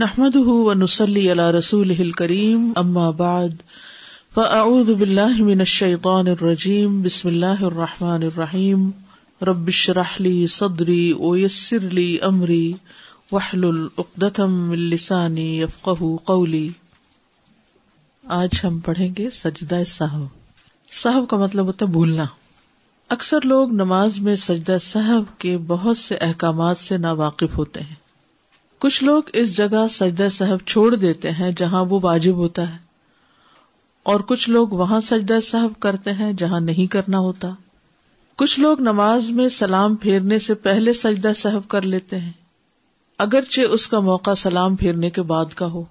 نحمد ونسلی علی رسول کریم اما بعد فاعوذ باللہ من الشیطان الرجیم بسم اللہ الرحمٰن الرحیم ربش رحلی صدری ویسر لی امری وحل العقدم السانی یفق قولی آج ہم پڑھیں گے سجدہ صاحب صاحب کا مطلب ہوتا ہے بھولنا۔ اکثر لوگ نماز میں سجدہ صاحب کے بہت سے احکامات سے ناواقف ہوتے ہیں۔ کچھ لوگ اس جگہ سجدہ صاحب چھوڑ دیتے ہیں جہاں وہ واجب ہوتا ہے اور کچھ لوگ وہاں سجدہ صاحب کرتے ہیں جہاں نہیں کرنا ہوتا کچھ لوگ نماز میں سلام پھیرنے سے پہلے سجدہ صاحب کر لیتے ہیں اگرچہ اس کا موقع سلام پھیرنے کے بعد کا ہو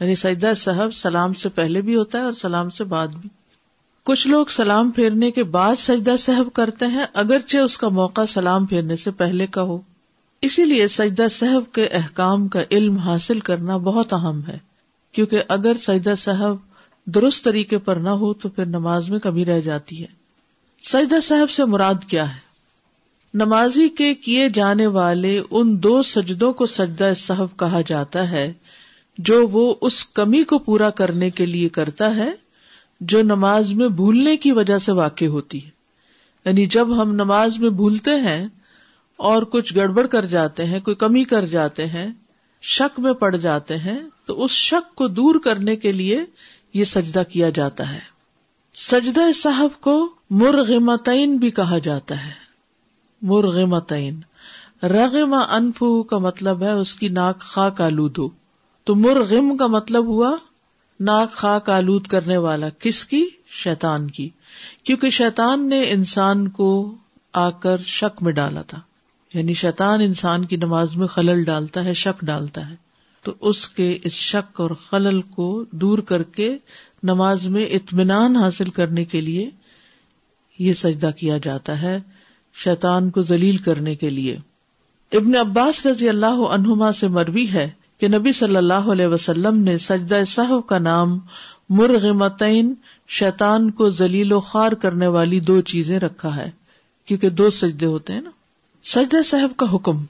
یعنی سجدہ صاحب سلام سے پہلے بھی ہوتا ہے اور سلام سے بعد بھی کچھ لوگ سلام پھیرنے کے بعد سجدہ صاحب کرتے ہیں اگرچہ اس کا موقع سلام پھیرنے سے پہلے کا ہو اسی لیے سجدہ صاحب کے احکام کا علم حاصل کرنا بہت اہم ہے، کیونکہ اگر سجدہ صاحب درست طریقے پر نہ ہو تو پھر نماز میں کمی رہ جاتی ہے۔ سجدہ صاحب سے مراد کیا ہے؟ نمازی کے کیے جانے والے ان دو سجدوں کو سجدہ صاحب کہا جاتا ہے، جو وہ اس کمی کو پورا کرنے کے لیے کرتا ہے، جو نماز میں بھولنے کی وجہ سے واقع ہوتی ہے۔ یعنی جب ہم نماز میں بھولتے ہیں اور کچھ گڑبڑ کر جاتے ہیں، کوئی کمی کر جاتے ہیں، شک میں پڑ جاتے ہیں، تو اس شک کو دور کرنے کے لیے یہ سجدہ کیا جاتا ہے۔ سجدہ صاحب کو مرغمتین بھی کہا جاتا ہے۔ مرغمتین۔ رغم انفو کا مطلب ہے اس کی ناک خاک آلود ہو تو مرغم کا مطلب ہوا ناک خاک آلود کرنے والا۔ کس کی؟ شیتان کی۔ کیونکہ شیتان نے انسان کو آ کر شک میں ڈالا تھا۔ یعنی شیطان انسان کی نماز میں خلل ڈالتا ہے، شک ڈالتا ہے۔ تو اس کے اس شک اور خلل کو دور کر کے نماز میں اطمینان حاصل کرنے کے لیے یہ سجدہ کیا جاتا ہے شیطان کو ذلیل کرنے کے لیے۔ ابن عباس رضی اللہ عنہما سے مروی ہے کہ نبی صلی اللہ علیہ وسلم نے سجدہ صاحب کا نام مرغمتین شیطان کو ذلیل و خوار کرنے والی دو چیزیں رکھا ہے، کیونکہ دو سجدے ہوتے ہیں نا۔ سجدہ صاحب کا حکم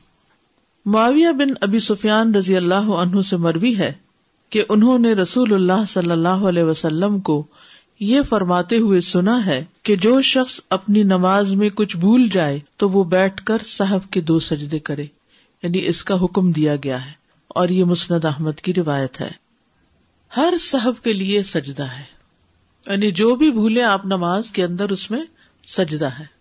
معاویہ بن ابی سفیان رضی اللہ عنہ سے مروی ہے کہ انہوں نے رسول اللہ صلی اللہ علیہ وسلم کو یہ فرماتے ہوئے سنا ہے کہ جو شخص اپنی نماز میں کچھ بھول جائے تو وہ بیٹھ کر صاحب کے دو سجدے کرے یعنی اس کا حکم دیا گیا ہے اور یہ مسند احمد کی روایت ہے۔ ہر صاحب کے لیے سجدہ ہے یعنی جو بھی بھولے آپ نماز کے اندر اس میں سجدہ ہے۔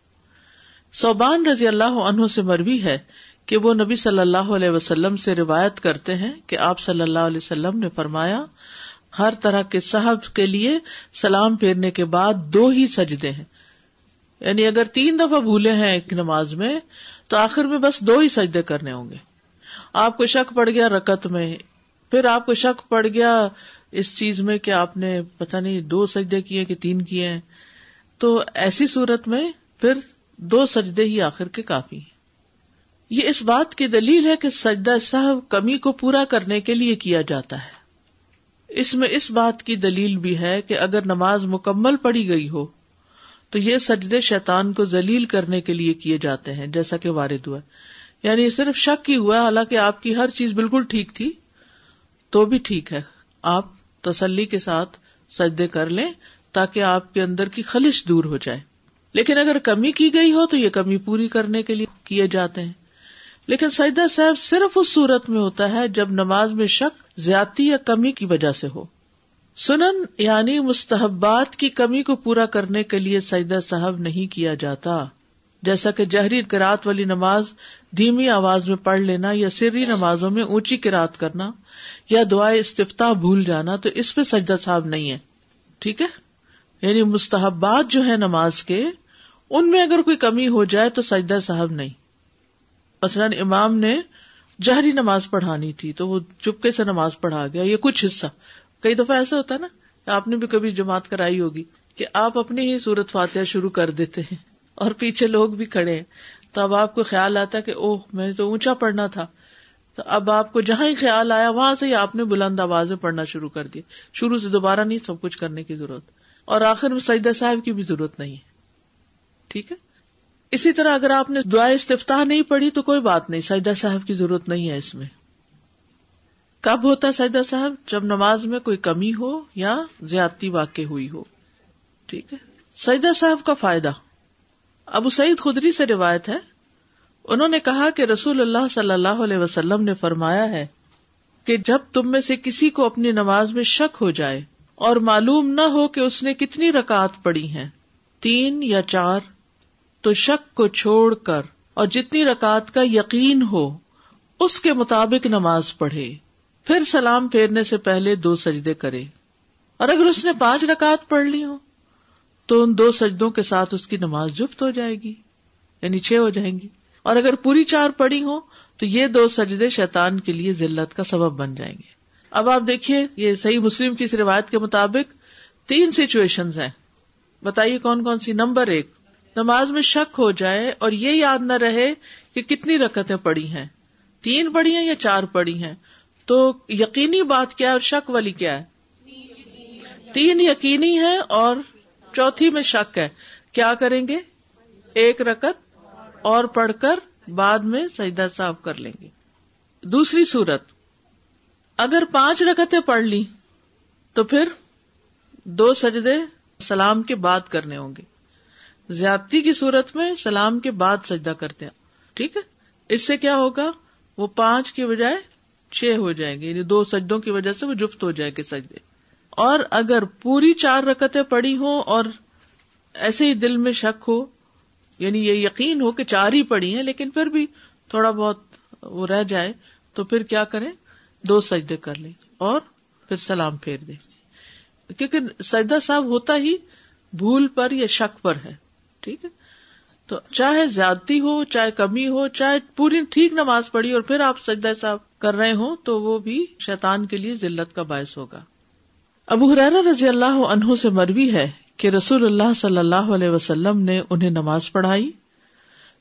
صوبان رضی اللہ عنہ سے مروی ہے کہ وہ نبی صلی اللہ علیہ وسلم سے روایت کرتے ہیں کہ آپ صلی اللہ علیہ وسلم نے فرمایا، ہر طرح کے صاحب کے لیے سلام پھیرنے کے بعد دو ہی سجدے ہیں۔ یعنی اگر تین دفعہ بھولے ہیں ایک نماز میں، تو آخر میں بس دو ہی سجدے کرنے ہوں گے۔ آپ کو شک پڑ گیا رکت میں، پھر آپ کو شک پڑ گیا اس چیز میں کہ آپ نے پتہ نہیں دو سجدے کیے کہ تین کیے ہیں۔ تو ایسی صورت میں پھر دو سجدے ہی آخر کے کافی ہیں۔ یہ اس بات کی دلیل ہے کہ سجدہ صاحب کمی کو پورا کرنے کے لیے کیا جاتا ہے۔ اس میں اس بات کی دلیل بھی ہے کہ اگر نماز مکمل پڑی گئی ہو، تو یہ سجدے شیطان کو ذلیل کرنے کے لیے کیے جاتے ہیں، جیسا کہ وارد ہوا۔ یعنی صرف شک ہی ہوا، حالانکہ آپ کی ہر چیز بالکل ٹھیک تھی، تو بھی ٹھیک ہے۔ آپ تسلی کے ساتھ سجدے کر لیں تاکہ آپ کے اندر کی خلش دور ہو جائے۔ لیکن اگر کمی کی گئی ہو تو یہ کمی پوری کرنے کے لیے کیے جاتے ہیں۔ لیکن سجدہ صاحب صرف اس صورت میں ہوتا ہے جب نماز میں شک، زیادتی یا کمی کی وجہ سے ہو۔ سنن یعنی مستحبات کی کمی کو پورا کرنے کے لیے سجدہ صاحب نہیں کیا جاتا۔ جیسا کہ جہری کراط والی نماز دھیمی آواز میں پڑھ لینا یا سری نمازوں میں اونچی کراط کرنا یا دعائیں استفتا بھول جانا تو اس پہ سجدہ صاحب نہیں ہے۔ ٹھیک ہے؟ یعنی مستحبات جو ہے نماز کے ان میں اگر کوئی کمی ہو جائے تو سجدہ صاحب نہیں۔ مثلاً امام نے جہری نماز پڑھانی تھی تو وہ چپکے سے نماز پڑھا گیا، یہ کچھ حصہ۔ کئی دفعہ ایسا ہوتا ہے نا آپ نے بھی کبھی جماعت کرائی ہوگی کہ آپ اپنی ہی سورت فاتحہ شروع کر دیتے ہیں اور پیچھے لوگ بھی کھڑے ہیں۔ تو اب آپ کو خیال آتا ہے کہ اوہ، میں تو اونچا پڑھنا تھا۔ تو اب آپ کو جہاں ہی خیال آیا، وہاں سے ہی آپ نے بلند آواز میں پڑھنا شروع کر دیا شروع سے دوبارہ نہیں، سب کچھ کرنے کی ضرورت۔ اور آخر میں سجدہ صاحب کی بھی ضرورت نہیں۔ ہے ٹھیک ہے؟ اسی طرح اگر آپ نے دعا استفتاح نہیں پڑھی تو کوئی بات نہیں، سجدہ صاحب کی ضرورت نہیں ہے اس میں۔ کب ہوتا ہے سجدہ صاحب؟ جب نماز میں کوئی کمی ہو یا زیادتی واقع ہوئی ہو۔ ٹھیک ہے؟ سجدہ صاحب کا فائدہ۔ ابو سعید خدری سے روایت ہے، انہوں نے کہا کہ رسول اللہ صلی اللہ علیہ وسلم نے فرمایا ہے کہ جب تم میں سے کسی کو اپنی نماز میں شک ہو جائے اور معلوم نہ ہو کہ اس نے کتنی رکعت پڑی ہیں، تین یا چار تو شک کو چھوڑ کر اور جتنی رکعت کا یقین ہو، اس کے مطابق نماز پڑھے۔ پھر سلام پھیرنے سے پہلے دو سجدے کرے۔ اور اگر اس نے پانچ رکعت پڑھ لی ہو تو ان دو سجدوں کے ساتھ اس کی نماز جفت ہو جائے گی یعنی چھ ہو جائیں گی۔ اور اگر پوری چار پڑی ہو تو یہ دو سجدے شیطان کے لیے ذلت کا سبب بن جائیں گے۔ اب آپ دیکھیے، یہ صحیح مسلم کی اس روایت کے مطابق تین سچویشن ہیں۔ بتائیے کون کون سی؟ نمبر ایک نماز میں شک ہو جائے اور یہ یاد نہ رہے کہ کتنی رکتیں پڑی ہیں۔ تین پڑی ہیں یا چار پڑی ہیں؟ تو یقینی بات کیا ہے اور شک والی کیا ہے؟ تین یقینی ہے اور چوتھی میں شک ہے۔ کیا کریں گے؟ ایک رکت اور پڑھ کر بعد میں سجدہ صاف کر لیں گے۔ دوسری صورت۔ اگر پانچ رکتیں پڑھ لی تو پھر دو سجدے سلام کے بعد کرنے ہوں گے۔ زیادتی کی صورت میں سلام کے بعد سجدہ کرتے ہیں۔ ٹھیک ہے؟ اس سے کیا ہوگا؟ وہ پانچ کی بجائے چھ ہو جائیں گے یعنی دو سجدوں کی وجہ سے وہ جفت ہو جائے گے سجدے۔ اور اگر پوری چار رکتیں پڑی ہوں اور ایسے ہی دل میں شک ہو یعنی یہ یقین ہو کہ چار ہی پڑی ہیں، لیکن پھر بھی تھوڑا بہت وہ رہ جائے، تو پھر کیا کریں؟ دو سجدے کر لیں اور پھر سلام پھیر دیں۔ کیونکہ سجدہ صاحب ہوتا ہی بھول پر یا شک پر ہے۔ ٹھیک ہے؟ تو چاہے زیادتی ہو، چاہے کمی ہو، چاہے پوری ٹھیک نماز پڑھی اور پھر آپ سجدہ صاحب کر رہے ہوں، تو وہ بھی شیطان کے لیے ذلت کا باعث ہوگا۔ ابو حرارہ رضی اللہ عنہ سے مروی ہے کہ رسول اللہ صلی اللہ علیہ وسلم نے انہیں نماز پڑھائی۔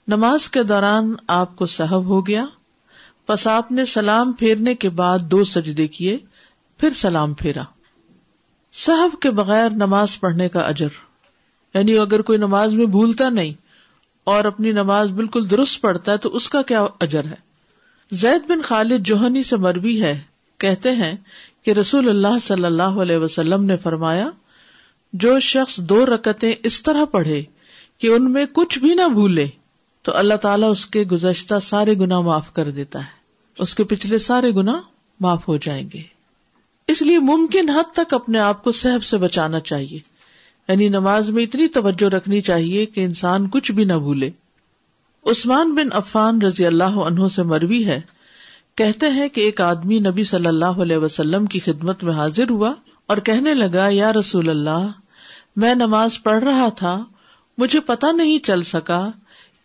نماز کے دوران آپ کو صحب ہو گیا۔ پس آپ نے سلام پھیرنے کے بعد دو سجدے کیے، پھر سلام پھیرا۔ صحب کے بغیر نماز پڑھنے کا اجر یعنی اگر کوئی نماز میں بھولتا نہیں اور اپنی نماز بالکل درست پڑھتا ہے تو اس کا کیا اجر ہے؟ زید بن خالد جوہنی سے مربی ہے، کہتے ہیں کہ رسول اللہ صلی اللہ علیہ وسلم نے فرمایا، جو شخص دو رکتیں اس طرح پڑھے کہ ان میں کچھ بھی نہ بھولے، تو اللہ تعالیٰ اس کے گزشتہ سارے گنا معاف کر دیتا ہے۔ اس کے پچھلے سارے گنا معاف ہو جائیں گے۔ اس لیے ممکن حد تک اپنے آپ کو صحب سے بچانا چاہیے۔ یعنی نماز میں اتنی توجہ رکھنی چاہیے کہ انسان کچھ بھی نہ بھولے۔ عثمان بن عفان رضی اللہ عنہ سے مروی ہے۔ کہتے ہیں کہ ایک آدمی نبی صلی اللہ علیہ وسلم کی خدمت میں حاضر ہوا اور کہنے لگا، یا رسول اللہ، میں نماز پڑھ رہا تھا، مجھے پتا نہیں چل سکا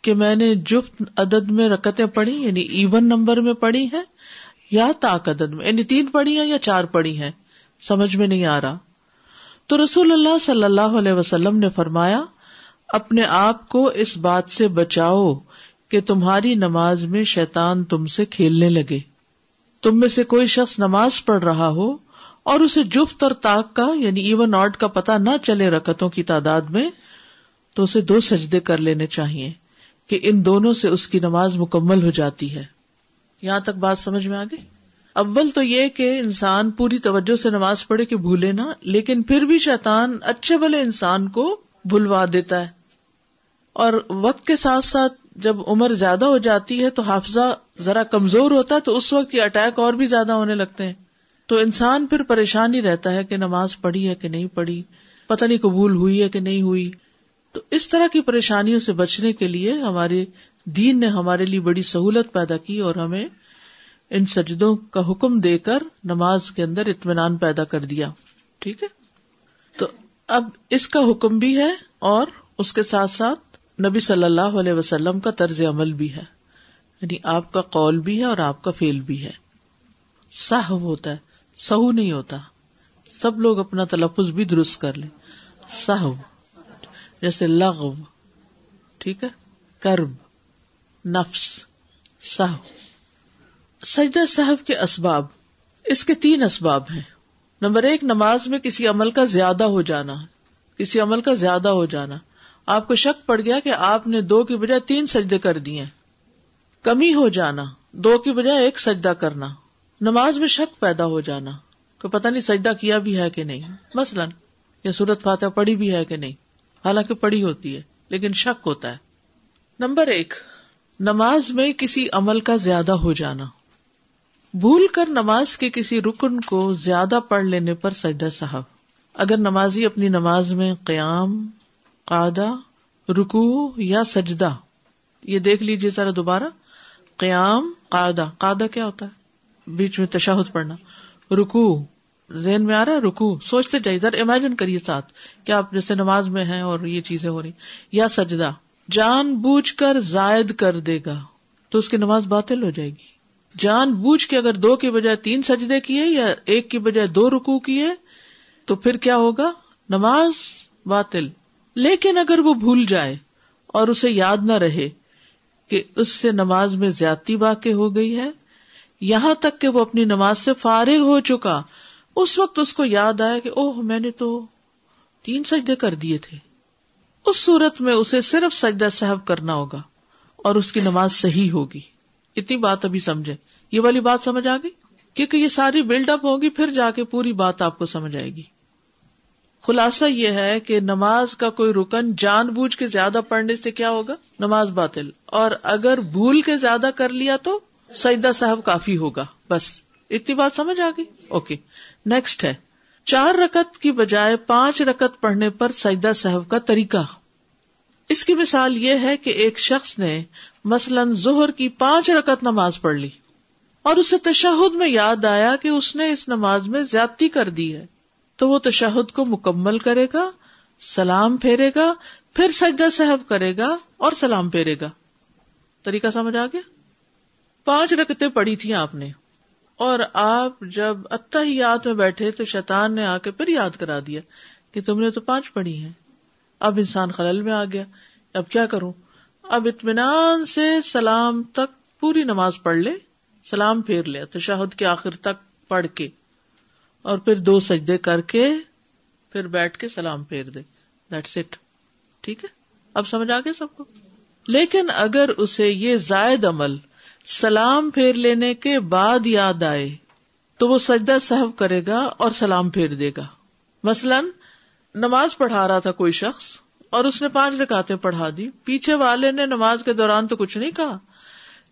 کہ میں نے جفت عدد میں رکتیں پڑھی یعنی ایون نمبر میں پڑھی ہیں، یا تاک عدد میں یعنی تین پڑھی ہیں یا چار پڑھی ہیں، سمجھ میں نہیں آ رہا۔ تو رسول اللہ صلی اللہ علیہ وسلم نے فرمایا، اپنے آپ کو اس بات سے بچاؤ کہ تمہاری نماز میں شیطان تم سے کھیلنے لگے۔ تم میں سے کوئی شخص نماز پڑھ رہا ہو اور اسے جفت اور تاک کا یعنی ایون آڈ کا پتا نہ چلے رکتوں کی تعداد میں، تو اسے دو سجدے کر لینے چاہیے کہ ان دونوں سے اس کی نماز مکمل ہو جاتی ہے۔ یہاں تک بات سمجھ میں آ گئی؟ اول تو یہ کہ انسان پوری توجہ سے نماز پڑھے کہ بھولے نا لیکن پھر بھی شیطان اچھے بھلے انسان کو بھلوا دیتا ہے۔ اور وقت کے ساتھ ساتھ جب عمر زیادہ ہو جاتی ہے تو حافظہ ذرا کمزور ہوتا ہے تو اس وقت یہ اٹیک اور بھی زیادہ ہونے لگتے ہیں۔ تو انسان پھر پریشان ہی رہتا ہے کہ نماز پڑھی ہے کہ نہیں پڑھی، پتہ نہیں قبول ہوئی ہے کہ نہیں ہوئی۔ تو اس طرح کی پریشانیوں سے بچنے کے لیے ہمارے دین نے ہمارے لیے بڑی سہولت پیدا کی اور ہمیں ان سجدوں کا حکم دے کر نماز کے اندر اطمینان پیدا کر دیا۔ ٹھیک ہے؟ تو اب اس کا حکم بھی ہے اور اس کے ساتھ ساتھ نبی صلی اللہ علیہ وسلم کا طرز عمل بھی ہے۔ یعنی آپ کا قول بھی ہے اور آپ کا فیل بھی ہے۔ سہ ہوتا ہے سہو نہیں ہوتا۔ سب لوگ اپنا تلفظ بھی درست کر لیں۔ سہو جیسے لغو۔ ٹھیک ہے؟ کرب، نفس سہو سجدہ صاحب کے اسباب، اس کے تین اسباب ہیں۔ نمبر ایک، نماز میں کسی عمل کا زیادہ ہو جانا، کسی عمل کا زیادہ ہو جانا۔ آپ کو شک پڑ گیا کہ آپ نے دو کی بجائے تین سجدے کر دیے۔ کمی ہو جانا، دو کی بجائے ایک سجدہ کرنا۔ نماز میں شک پیدا ہو جانا، کہ پتہ نہیں سجدہ کیا بھی ہے کہ نہیں۔ مثلاً، یا سورت فاتح پڑھی بھی ہے کہ نہیں۔ حالانکہ پڑھی ہوتی ہے، لیکن شک ہوتا ہے۔ نمبر ایک، نماز میں کسی عمل کا زیادہ ہو جانا۔ بھول کر نماز کے کسی رکن کو زیادہ پڑھ لینے پر سجدہ صاحب۔ اگر نمازی اپنی نماز میں قیام قادہ رکو یا سجدہ، یہ دیکھ لیجیے ذرا دوبارہ۔ قیام قادہ قادہ کیا ہوتا ہے؟ بیچ میں تشاہد پڑھنا۔ رکو ذہن میں آ رہا ہے؟ رکو سوچتے جائیے۔ ذرا امیجن کریے ساتھ کہ آپ جیسے نماز میں ہیں اور یہ چیزیں ہو رہی یا سجدہ۔ جان بوجھ کر زائد کر دے گا تو اس کی نماز باطل ہو جائے گی۔ جان بوجھ کے اگر دو کے بجائے تین سجدے کیے یا ایک کی بجائے دو رکو کیے، تو پھر کیا ہوگا؟ نماز باطل۔ لیکن اگر وہ بھول جائے اور اسے یاد نہ رہے کہ اس سے نماز میں زیادتی واقع ہو گئی ہے، یہاں تک کہ وہ اپنی نماز سے فارغ ہو چکا، اس وقت اس کو یاد آیا کہ اوہ، میں نے تو تین سجدے کر دیے تھے۔ اس صورت میں اسے صرف سجدہ صاحب کرنا ہوگا اور اس کی نماز صحیح ہوگی۔ اتنی بات ابھی سمجھے یہ والی بات سمجھ آ گئی؟ کیونکہ یہ ساری بلڈ اپ ہوگی پھر جا کے پوری بات آپ کو سمجھ آئے گی۔ خلاصہ یہ ہے کہ نماز کا کوئی رکن جان بوجھ کے زیادہ پڑھنے سے کیا ہوگا؟ نماز باطل۔ اور اگر بھول کے زیادہ کر لیا تو سجدہ صاحب کافی ہوگا۔ بس، اتنی بات سمجھ آ گئی؟ اوکے۔ نیکسٹ ہے۔ چار رکت کی بجائے پانچ رکت پڑھنے پر سجدہ صاحب کا طریقہ۔ اس کی مثال یہ ہے کہ ایک شخص نے مثلاً زہر کی پانچ رکت نماز پڑھ لی اور اسے تشہد میں یاد آیا کہ اس نے اس نماز میں زیادتی کر دی ہے، تو وہ تشہد کو مکمل کرے گا، سلام پھیرے گا، پھر سجدہ صاحب کرے گا اور سلام پھیرے گا۔ طریقہ سمجھ آ گیا؟ پانچ رکتیں پڑی تھی آپ نے، اور آپ جب اتا ہی یاد میں بیٹھے تو شیطان نے آ کے پھر یاد کرا دیا کہ تم نے تو پانچ پڑھی ہیں۔ اب انسان خلل میں آ گیا، اب کیا کروں؟ اب اطمینان سے سلام تک پوری نماز پڑھ لے، سلام پھیر لے تو کے آخر تک پڑھ کے، اور پھر دو سجدے کر کے پھر بیٹھ کے سلام پھیر دے۔ دیٹس اٹ ٹھیک ہے؟ اب سمجھ آ گیا سب کو؟ لیکن اگر اسے یہ زائد عمل سلام پھیر لینے کے بعد یاد آئے، تو وہ سجدہ صاحب کرے گا اور سلام پھیر دے گا۔ مثلاً نماز پڑھا رہا تھا کوئی شخص اور اس نے پانچ رکاتے پڑھا دی۔ پیچھے والے نے نماز کے دوران تو کچھ نہیں کہا۔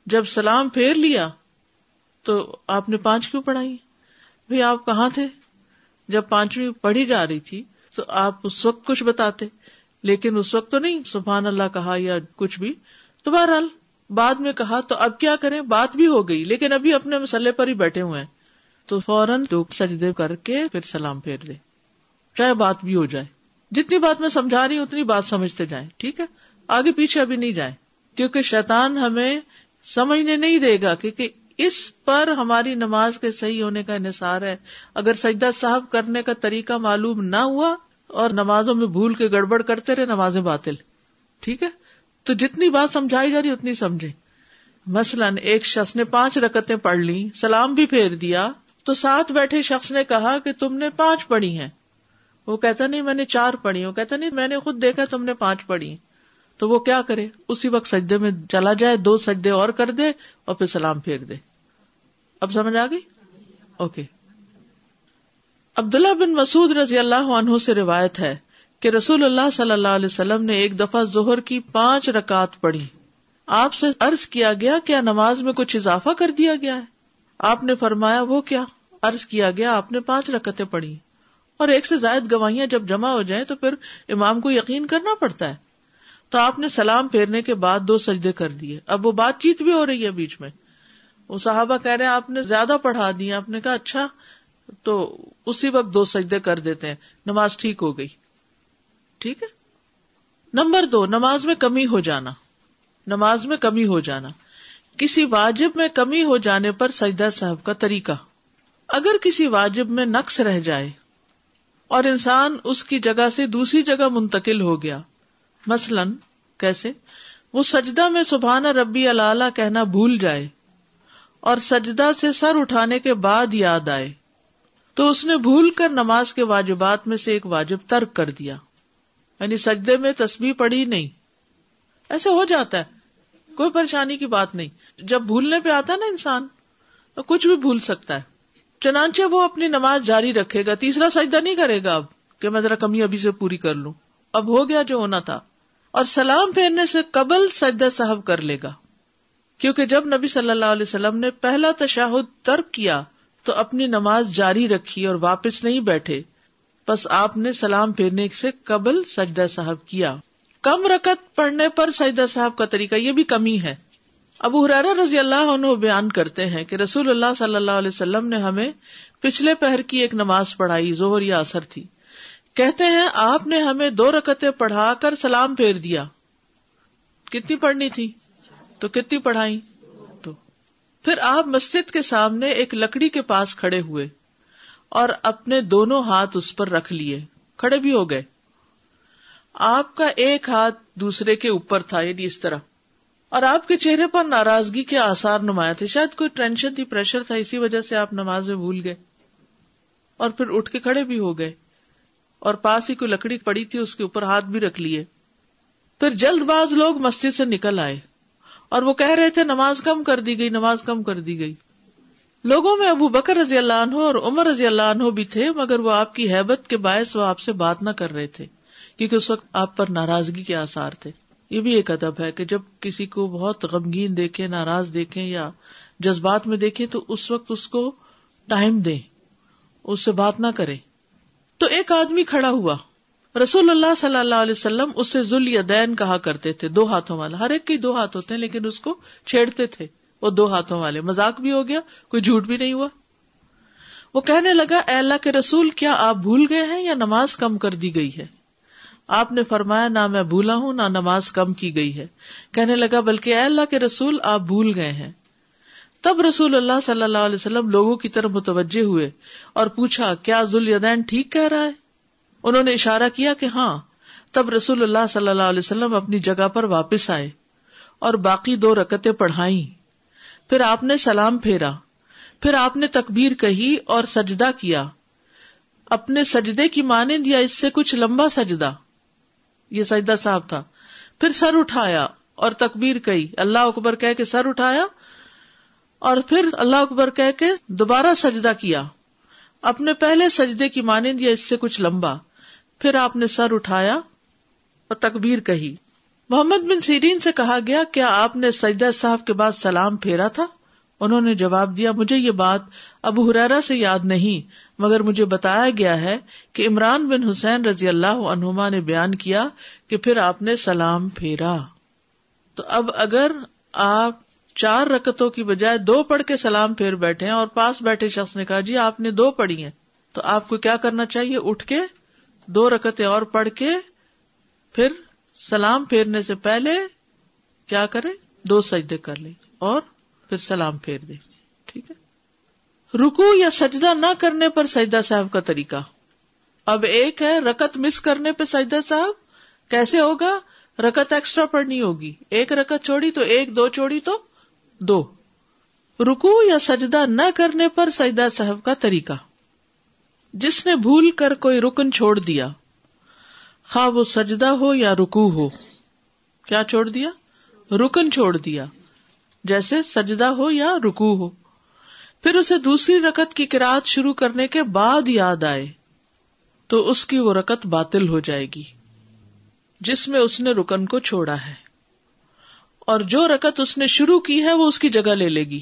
جب سلام پھیر لیا تو آپ نے پانچ کیوں پڑھائی؟ بھائی آپ کہاں تھے؟ جب پانچویں پڑھی جا رہی تھی تو آپ اس وقت کچھ بتاتے۔ لیکن اس وقت تو نہیں۔ سبحان اللہ کہا یا کچھ بھی۔ تو بہرحال بعد میں کہا تو اب کیا کریں؟ بات بھی ہو گئی۔ لیکن ابھی اپنے مسئلے پر ہی بیٹھے ہوئے ہیں۔ تو فوراً سجدے کر کے پھر سلام پھیر دے چاہے بات بھی ہو جائے۔ جتنی بات میں سمجھا رہی ہوں، اتنی بات سمجھتے جائیں، ٹھیک ہے؟ آگے پیچھے ابھی نہیں جائیں، کیونکہ شیطان ہمیں سمجھنے نہیں دے گا، کیونکہ اس پر ہماری نماز کے صحیح ہونے کا انحصار ہے۔ اگر سجدہ صاحب کرنے کا طریقہ معلوم نہ ہوا اور نمازوں میں بھول کے گڑبڑ کرتے رہے، نمازیں باطل، ٹھیک ہے؟ تو جتنی بات سمجھائی جا رہی، اتنی سمجھے مثلاً ایک شخص نے پانچ رکتیں پڑھ لی سلام بھی پھیر دیا، تو ساتھ بیٹھے شخص نے کہا کہ تم نے پانچ پڑھی ہیں۔ وہ کہتا، نہیں، میں نے چار پڑھی وہ کہتا، نہیں، میں نے خود دیکھا، تم نے پانچ پڑھی تو وہ کیا کرے؟ اسی وقت سجدے میں چلا جائے، دو سجدے اور کر دے اور پھر سلام پھیر دے۔ اب سمجھ آ گئی؟ اوکے۔ عبداللہ بن مسعود رضی اللہ عنہ سے روایت ہے کہ رسول اللہ صلی اللہ علیہ وسلم نے ایک دفعہ زہر کی پانچ رکعت پڑھی۔ آپ سے عرض کیا گیا، کیا نماز میں کچھ اضافہ کر دیا گیا ہے؟ آپ نے فرمایا، وہ کیا؟ عرض کیا گیا، آپ نے پانچ رکتیں پڑھی اور ایک سے زائد گواہیاں جب جمع ہو جائیں تو پھر امام کو یقین کرنا پڑتا ہے۔ تو آپ نے سلام پھیرنے کے بعد دو سجدے کر دیے۔ اب وہ بات چیت بھی ہو رہی ہے بیچ میں۔ وہ صحابہ کہہ رہے ہیں، آپ نے زیادہ پڑھا دیا آپ نے کہا اچھا تو اسی وقت دو سجدے کر دیتے ہیں۔ نماز ٹھیک ہو گئی۔ ٹھیک ہے؟ نمبر دو، نماز میں کمی ہو جانا۔ نماز میں کمی ہو جانا۔ کسی واجب میں کمی ہو جانے پر سجدہ صاحب کا طریقہ۔ اگر کسی واجب میں نقص رہ جائے اور انسان اس کی جگہ سے دوسری جگہ منتقل ہو گیا۔ مثلاً، کیسے؟ وہ سجدہ میں سبحانہ ربی اللہ کہنا بھول جائے اور سجدہ سے سر اٹھانے کے بعد یاد آئے۔ تو اس نے بھول کر نماز کے واجبات میں سے ایک واجب ترک کر دیا۔ یعنی سجدے میں تسبیح پڑی نہیں۔ ایسے ہو جاتا ہے۔ کوئی پریشانی کی بات نہیں۔ جب بھولنے پہ آتا ہے نا انسان، تو کچھ بھی بھول سکتا ہے۔ چنانچہ وہ اپنی نماز جاری رکھے گا، تیسرا سجدہ نہیں کرے گا اب، کہ میں ذرا کمی ابھی سے پوری کر لوں۔ اب ہو گیا جو ہونا تھا۔ اور سلام پھیرنے سے قبل سجدہ صاحب کر لے گا۔ کیونکہ جب نبی صلی اللہ علیہ وسلم نے پہلا تشاہد ترک کیا، تو اپنی نماز جاری رکھی اور واپس نہیں بیٹھے۔ بس آپ نے سلام پھیرنے سے قبل سجدہ صاحب کیا۔ کم رکت پڑھنے پر سجدہ صاحب کا طریقہ یہ بھی کمی ہے۔ ابو حرارا رضی اللہ عنہ بیان کرتے ہیں کہ رسول اللہ صلی اللہ علیہ وسلم نے ہمیں پچھلے پہر کی ایک نماز پڑھائی زہر یا اثر تھی۔ کہتے ہیں، آپ نے ہمیں دو رکتیں پڑھا کر سلام پھیر دیا۔ کتنی پڑھنی تھی؟ تو کتنی پڑھائی تو۔ پھر آپ مسجد کے سامنے ایک لکڑی کے پاس کھڑے ہوئے اور اپنے دونوں ہاتھ اس پر رکھ لیے۔ کھڑے بھی ہو گئے۔ آپ کا ایک ہاتھ دوسرے کے اوپر تھا یعنی اس طرح۔ اور آپ کے چہرے پر ناراضگی کے آسار نمایاں تھے۔ شاید کوئی ٹینشن تھی، پریشر تھا، اسی وجہ سے آپ نماز میں بھول گئے اور پھر اٹھ کے کھڑے بھی ہو گئے اور پاس ہی کوئی لکڑی پڑی تھی، اس کے اوپر ہاتھ بھی رکھ لیے۔ پھر جلد باز لوگ مسجد سے نکل آئے اور وہ کہہ رہے تھے، نماز کم کر دی گئی، نماز کم کر دی گئی۔ لوگوں میں ابو بکر رضی اللہ عنہ اور عمر رضی اللہ عنہ بھی تھے، مگر وہ آپ کی حیبت کے باعث وہ آپ سے بات نہ کر رہے تھے، کیونکہ اس وقت آپ پر ناراضگی کے آسار تھے۔ یہ بھی ایک ادب ہے کہ جب کسی کو بہت غمگین دیکھے ناراض دیکھیں یا جذبات میں دیکھیں، تو اس وقت اس کو ٹائم دیں، اس سے بات نہ کرے تو ایک آدمی کھڑا ہوا، رسول اللہ صلی اللہ علیہ وسلم اس سے ذل دین کہا کرتے تھے، دو ہاتھوں والا۔ ہر ایک کے دو ہاتھ ہوتے ہیں، لیکن اس کو چھیڑتے تھے، وہ دو ہاتھوں والے۔ مزاق بھی ہو گیا، کوئی جھوٹ بھی نہیں ہوا۔ وہ کہنے لگا، اے اللہ کے رسول، کیا آپ بھول گئے ہیں یا نماز کم کر دی گئی ہے؟ آپ نے فرمایا، نہ میں بھولا ہوں، نہ نماز کم کی گئی ہے۔ کہنے لگا، بلکہ اے اللہ کے رسول، آپ بھول گئے ہیں۔ تب رسول اللہ صلی اللہ علیہ وسلم لوگوں کی طرف متوجہ ہوئے اور پوچھا، کیا ذوالدین ٹھیک کہہ رہا ہے؟ انہوں نے اشارہ کیا کہ ہاں۔ تب رسول اللہ صلی اللہ علیہ وسلم اپنی جگہ پر واپس آئے اور باقی دو رکتیں پڑھائی پھر آپ نے سلام پھیرا۔ پھر آپ نے تکبیر کہی اور سجدہ کیا۔ اپنے سجدے کی مانند یا اس سے کچھ لمبا سجدہ؟ یہ سجدہ صاحب تھا۔ پھر سر اٹھایا اور تکبیر کہی۔ اللہ اکبر کہہ کے سر اٹھایا اور پھر اللہ اکبر کہہ کے دوبارہ سجدہ کیا۔ اپنے پہلے سجدے کی مانند یا اس سے کچھ لمبا۔ پھر آپ نے سر اٹھایا اور تکبیر کہی۔ محمد بن سیرین سے کہا گیا، کیا آپ نے سجدہ صاحب کے بعد سلام پھیرا تھا؟ انہوں نے جواب دیا، مجھے یہ بات ابو حرارا سے یاد نہیں، مگر مجھے بتایا گیا ہے کہ عمران بن حسین رضی اللہ عنہما نے بیان کیا کہ پھر آپ نے سلام پھیرا۔ تو اب اگر آپ چار رکتوں کی بجائے دو پڑھ کے سلام پھیر بیٹھے ہیں اور پاس بیٹھے شخص نے کہا جی آپ نے دو پڑھی ہیں۔ تو آپ کو کیا کرنا چاہیے؟ اٹھ کے دو رکتیں اور پڑھ کے پھر سلام پھیرنے سے پہلے کیا کرے دو سجدے کر لیں اور پھر سلام پھیر دے رکو یا سجدہ نہ کرنے پر سجدہ صاحب کا طریقہ۔ اب ایک ہے رکت مس کرنے پہ سجدہ صاحب۔ کیسے ہوگا؟ رکت ایکسٹرا پڑھنی ہوگی۔ ایک رکت چھوڑی تو ایک، دو چھوڑی تو دو۔ رکو یا سجدہ نہ کرنے پر سجدہ صاحب کا طریقہ۔ جس نے بھول کر کوئی رکن چھوڑ دیا، خواہ وہ سجدہ ہو یا رکو ہو۔ کیا چھوڑ دیا؟ رکن چھوڑ دیا۔ جیسے سجدہ ہو یا رکو ہو۔ پھر اسے دوسری رکت کی کراط شروع کرنے کے بعد یاد آئے تو اس کی وہ رکت باطل ہو جائے گی، جس میں اس نے رکن کو چھوڑا ہے۔ اور جو رکت اس نے شروع کی ہے، وہ اس کی جگہ لے لے گی۔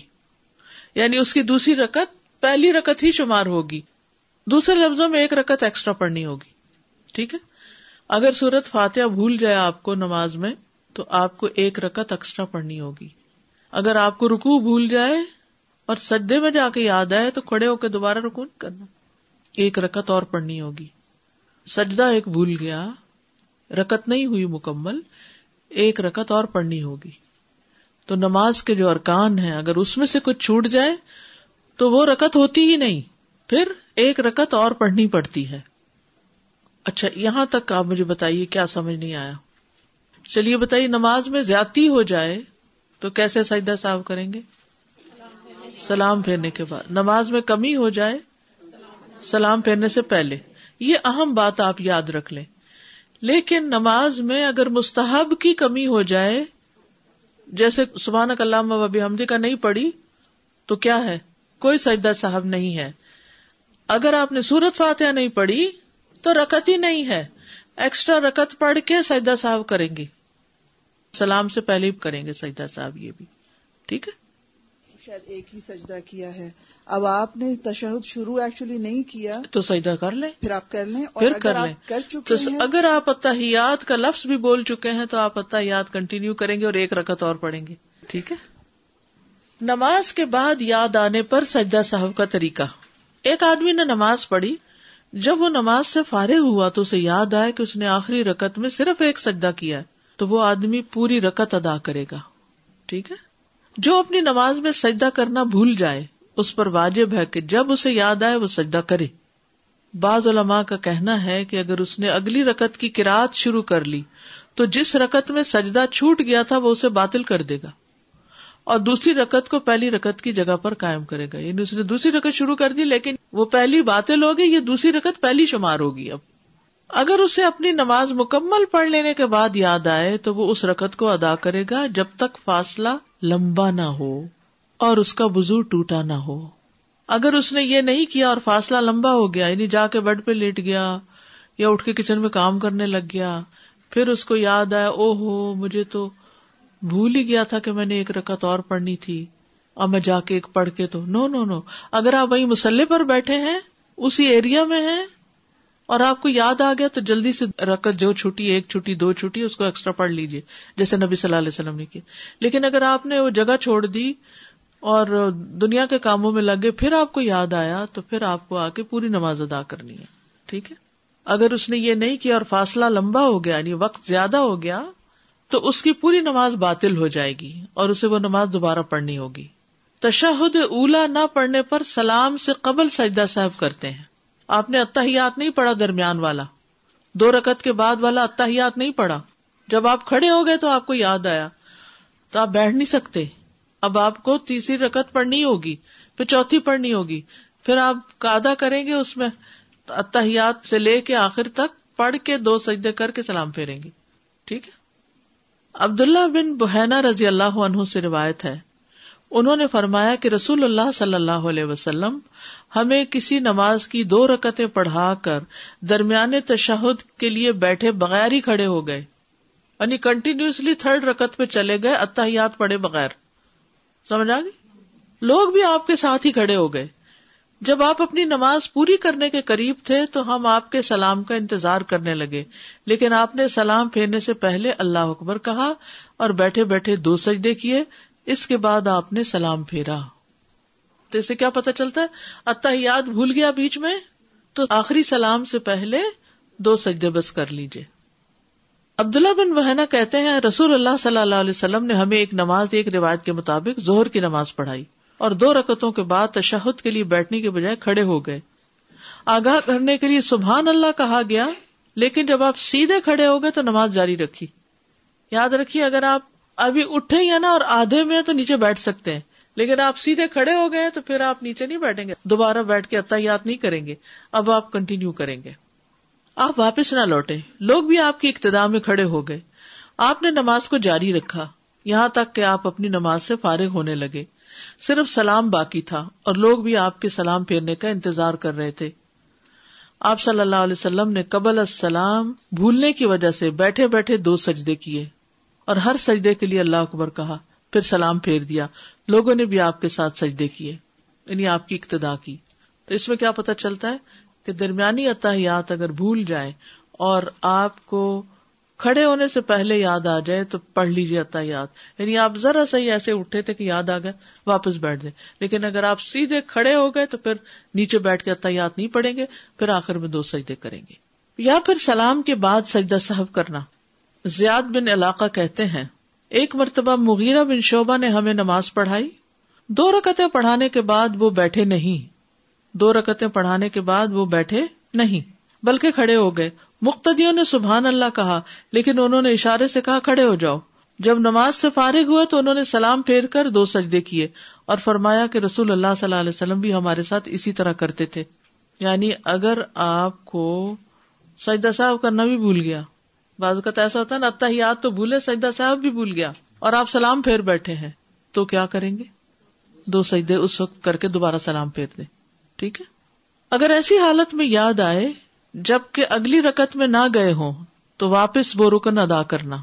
یعنی اس کی دوسری رکت پہلی رکت ہی شمار ہوگی۔ دوسرے لفظوں میں ایک رکت ایکسٹرا پڑھنی ہوگی۔ ٹھیک ہے؟ اگر سورت فاتحہ بھول جائے آپ کو نماز میں، تو آپ کو ایک رکت ایکسٹرا پڑھنی ہوگی۔ اگر آپ کو رکو بھول جائے اور سجدے میں جا کے یاد آئے تو کھڑے ہو کے دوبارہ رکو نہیں کرنا۔ ایک رکت اور پڑھنی ہوگی۔ سجدہ ایک بھول گیا۔ رکت نہیں ہوئی مکمل، ایک رکت اور پڑھنی ہوگی۔ تو نماز کے جو ارکان ہیں، اگر اس میں سے کچھ چھوٹ جائے، تو وہ رکت ہوتی ہی نہیں۔ پھر ایک رکت اور پڑھنی پڑتی ہے۔ اچھا یہاں تک آپ مجھے بتائیے کیا سمجھ نہیں آیا۔ چلیے بتائیے، نماز میں زیادتی ہو جائے تو کیسے سجدہ صاحب کریں گے؟ سلام پھیرنے کے بعد۔ نماز میں کمی ہو جائے، سلام پھیرنے سے پہلے۔ یہ اہم بات آپ یاد رکھ لیں۔ لیکن نماز میں اگر مستحب کی کمی ہو جائے، جیسے سبحان اللہ وبی حمدی کا نہیں پڑی تو کیا ہے؟ کوئی سجدہ صاحب نہیں ہے۔ اگر آپ نے سورت فاتحہ نہیں پڑھی، تو رکت ہی نہیں ہے۔ ایکسٹرا رکت پڑھ کے سجدہ صاحب کریں گے۔ سلام سے پہلے کریں گے سجدہ صاحب یہ بھی۔ ٹھیک ہے؟ شاید ایک ہی سجدہ کیا ہے۔ اب آپ نے تشہد شروع ایکچولی نہیں کیا تو سجدہ کر لیں۔ پھر آپ کر لیں۔ پھر کر لیں۔ کر چکے ہیں۔ اگر آپ اتحیات کا لفظ بھی بول چکے ہیں تو آپ اتحیات کنٹینیو کریں گے اور ایک رکت اور پڑھیں گے۔ ٹھیک ہے؟ نماز کے بعد یاد آنے پر سجدہ صاحب کا طریقہ۔ ایک آدمی نے نماز پڑھی جب وہ نماز سے فارغ ہوا تو اسے یاد آیا کہ اس نے آخری رکت میں صرف ایک سجدہ کیا ہے تو وہ آدمی پوری رکت ادا کرے گا۔ ٹھیک ہے؟ جو اپنی نماز میں سجدہ کرنا بھول جائے، اس پر واجب ہے کہ جب اسے یاد آئے وہ سجدہ کرے۔ بعض علماء کا کہنا ہے کہ اگر اس نے اگلی رکت کی کراط شروع کر لی، تو جس رکت میں سجدہ چھوٹ گیا تھا وہ اسے باطل کر دے گا۔ اور دوسری رکت کو پہلی رکت کی جگہ پر قائم کرے گا۔ یعنی اس نے دوسری رکت شروع کر دی، لیکن وہ پہلی باطل ہوگی یہ دوسری رکت پہلی شمار ہوگی اب۔ اگر اسے اپنی نماز مکمل پڑھ لینے کے بعد یاد آئے تو وہ اس رکت کو ادا کرے گا جب تک فاصلہ لمبا نہ ہو اور اس کا وزو ٹوٹا نہ ہو۔ اگر اس نے یہ نہیں کیا اور فاصلہ لمبا ہو گیا یعنی جا کے بیڈ پہ لیٹ گیا یا اٹھ کے کچن میں کام کرنے لگ گیا، پھر اس کو یاد آیا او ہو مجھے تو بھول ہی گیا تھا کہ میں نے ایک رکت اور پڑھنی تھی اور میں جا کے ایک پڑھ کے تو۔ نو نو نو۔ اگر آپ وہی مسلح پر بیٹھے ہیں، اسی ایریا میں ہیں اور آپ کو یاد آ گیا تو جلدی سے رکت جو چھٹی، ایک چھٹی، دو چھٹی، اس کو ایکسٹرا پڑھ لیجیے جیسے نبی صلی اللہ علیہ وسلم نے کی لیکن اگر آپ نے وہ جگہ چھوڑ دی اور دنیا کے کاموں میں لگے، پھر آپ کو یاد آیا تو پھر آپ کو آ کے پوری نماز ادا کرنی ہے۔ ٹھیک ہے؟ اگر اس نے یہ نہیں کیا اور فاصلہ لمبا ہو گیا یعنی وقت زیادہ ہو گیا، تو اس کی پوری نماز باطل ہو جائے گی اور اسے وہ نماز دوبارہ پڑھنی ہوگی۔ تشہد اولا نہ پڑھنے پر سلام سے قبل سجدہ صاحب کرتے ہیں۔ آپ نے اتحیات نہیں پڑھا درمیان والا۔ دو رکت کے بعد والا اتحیات نہیں پڑھا۔ جب آپ کھڑے ہو گئے تو آپ کو یاد آیا۔ تو آپ بیٹھ نہیں سکتے۔ اب آپ کو تیسری رکت پڑھنی ہوگی، پھر چوتھی پڑھنی ہوگی۔ پھر آپ کادا کریں گے اس میں۔ اتحیات سے لے کے آخر تک پڑھ کے دو سجدے کر کے سلام پھیریں گے۔ ٹھیک ہے؟ عبداللہ بن بحینا رضی اللہ عنہ سے روایت ہے۔ انہوں نے فرمایا کہ رسول اللہ صلی اللہ علیہ وسلم ہمیں کسی نماز کی دو رکتیں پڑھا کر درمیان تشہد کے لیے بیٹھے بغیر ہی کھڑے ہو گئے۔ یعنی کنٹینیوسلی تھرڈ رکت پہ چلے گئے، اتحیات پڑھے بغیر۔ سمجھ آ گئی؟ لوگ بھی آپ کے ساتھ ہی کھڑے ہو گئے۔ جب آپ اپنی نماز پوری کرنے کے قریب تھے تو ہم آپ کے سلام کا انتظار کرنے لگے۔ لیکن آپ نے سلام پھیرنے سے پہلے اللہ اکبر کہا اور بیٹھے بیٹھے دو سجدے کیے۔ اس کے بعد آپ نے سلام پھیرا۔ تو اسے کیا پتا چلتا ہے؟ اتحیات بھول گیا بیچ میں، تو آخری سلام سے پہلے دو سجدے بس کر لیجیے عبداللہ بن وحنا کہتے ہیں، رسول اللہ صلی اللہ علیہ وسلم نے ہمیں ایک نماز، ایک روایت کے مطابق زہر کی نماز پڑھائی اور دو رکتوں کے بعد تشہد کے لیے بیٹھنے کے بجائے کھڑے ہو گئے۔ آگاہ کرنے کے لیے سبحان اللہ کہا گیا، لیکن جب آپ سیدھے کھڑے ہو گئے تو نماز جاری رکھی۔ یاد رکھیے، اگر آپ ابھی اٹھے یا نا اور آدھے میں تو نیچے بیٹھ سکتے ہیں۔ لیکن آپ سیدھے کھڑے ہو گئے تو پھر آپ نیچے نہیں بیٹھیں گے۔ دوبارہ بیٹھ کے اتیات نہیں کریں گے۔ اب آپ کنٹینیو کریں گے۔ آپ واپس نہ لوٹے لوگ بھی آپ کی اقتدا میں کھڑے ہو گئے۔ آپ نے نماز کو جاری رکھا۔ یہاں تک کہ آپ اپنی نماز سے فارغ ہونے لگے۔ صرف سلام باقی تھا اور لوگ بھی آپ کے سلام پھیرنے کا انتظار کر رہے تھے۔ آپ صلی اللہ علیہ وسلم نے قبل السلام بھولنے کی وجہ سے بیٹھے بیٹھے دو سجدے کیے اور ہر سجدے کے لیے اللہ اکبر کہا، پھر سلام پھیر دیا۔ لوگوں نے بھی آپ کے ساتھ سجدے کیے یعنی آپ کی اقتدا کی۔ تو اس میں کیا پتا چلتا ہے کہ درمیانی اتحیات اگر بھول جائے اور آپ کو کھڑے ہونے سے پہلے یاد آ جائے تو پڑھ لیجیے اتا یاد یعنی آپ ذرا سا ہی ایسے اٹھے تھے کہ یاد آ گئے، واپس بیٹھ جائیں۔ لیکن اگر آپ سیدھے کھڑے ہو گئے تو پھر نیچے بیٹھ کے اتا یاد نہیں پڑیں گے، پھر آخر میں دو سجدے کریں گے۔ یا پھر سلام کے بعد سجدہ صاحب کرنا۔ زیاد بن علاقہ کہتے ہیں ایک مرتبہ مغیرہ بن شعبہ نے ہمیں نماز پڑھائی۔ دو رکتیں پڑھانے کے بعد وہ بیٹھے نہیں۔ دو رکتیں پڑھانے کے بعد وہ بیٹھے نہیں۔ بلکہ کھڑے ہو گئے۔ مختدیوں نے سبحان اللہ کہا، لیکن انہوں نے اشارے سے کہا، کھڑے ہو جاؤ۔ جب نماز سے فارغ ہوئے تو انہوں نے سلام پھیر کر دو سجدے کیے اور فرمایا کہ رسول اللہ صلی اللہ علیہ وسلم بھی ہمارے ساتھ اسی طرح کرتے تھے۔ یعنی اگر آپ کو سجدہ صاحب کرنا بھی بھول گیا۔ بعض کا ایسا ہوتا ہے نا اتحیات تو بھولے، سجدہ صاحب بھی بھول گیا۔ اور آپ سلام پھیر بیٹھے ہیں۔ تو کیا کریں گے؟ دو سجدے اس وقت کر کے دوبارہ سلام پھیر دے ٹھیک ہے؟ اگر ایسی حالت میں یاد آئے، جبکہ اگلی رکت میں نہ گئے ہوں، تو واپس وہ رکن ادا کرنا۔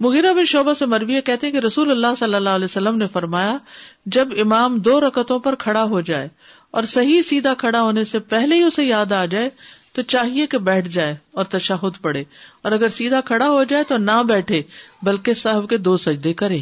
مغیرہ بن شعبہ سے مربیہ کہتے ہیں کہ رسول اللہ صلی اللہ علیہ وسلم نے فرمایا، جب امام دو رکتوں پر کھڑا ہو جائے اور صحیح سیدھا کھڑا ہونے سے پہلے ہی اسے یاد آ جائے، تو چاہیے کہ بیٹھ جائے اور تشہد پڑے اور اگر سیدھا کھڑا ہو جائے تو نہ بیٹھے، بلکہ صاحب کے دو سجدے کرے۔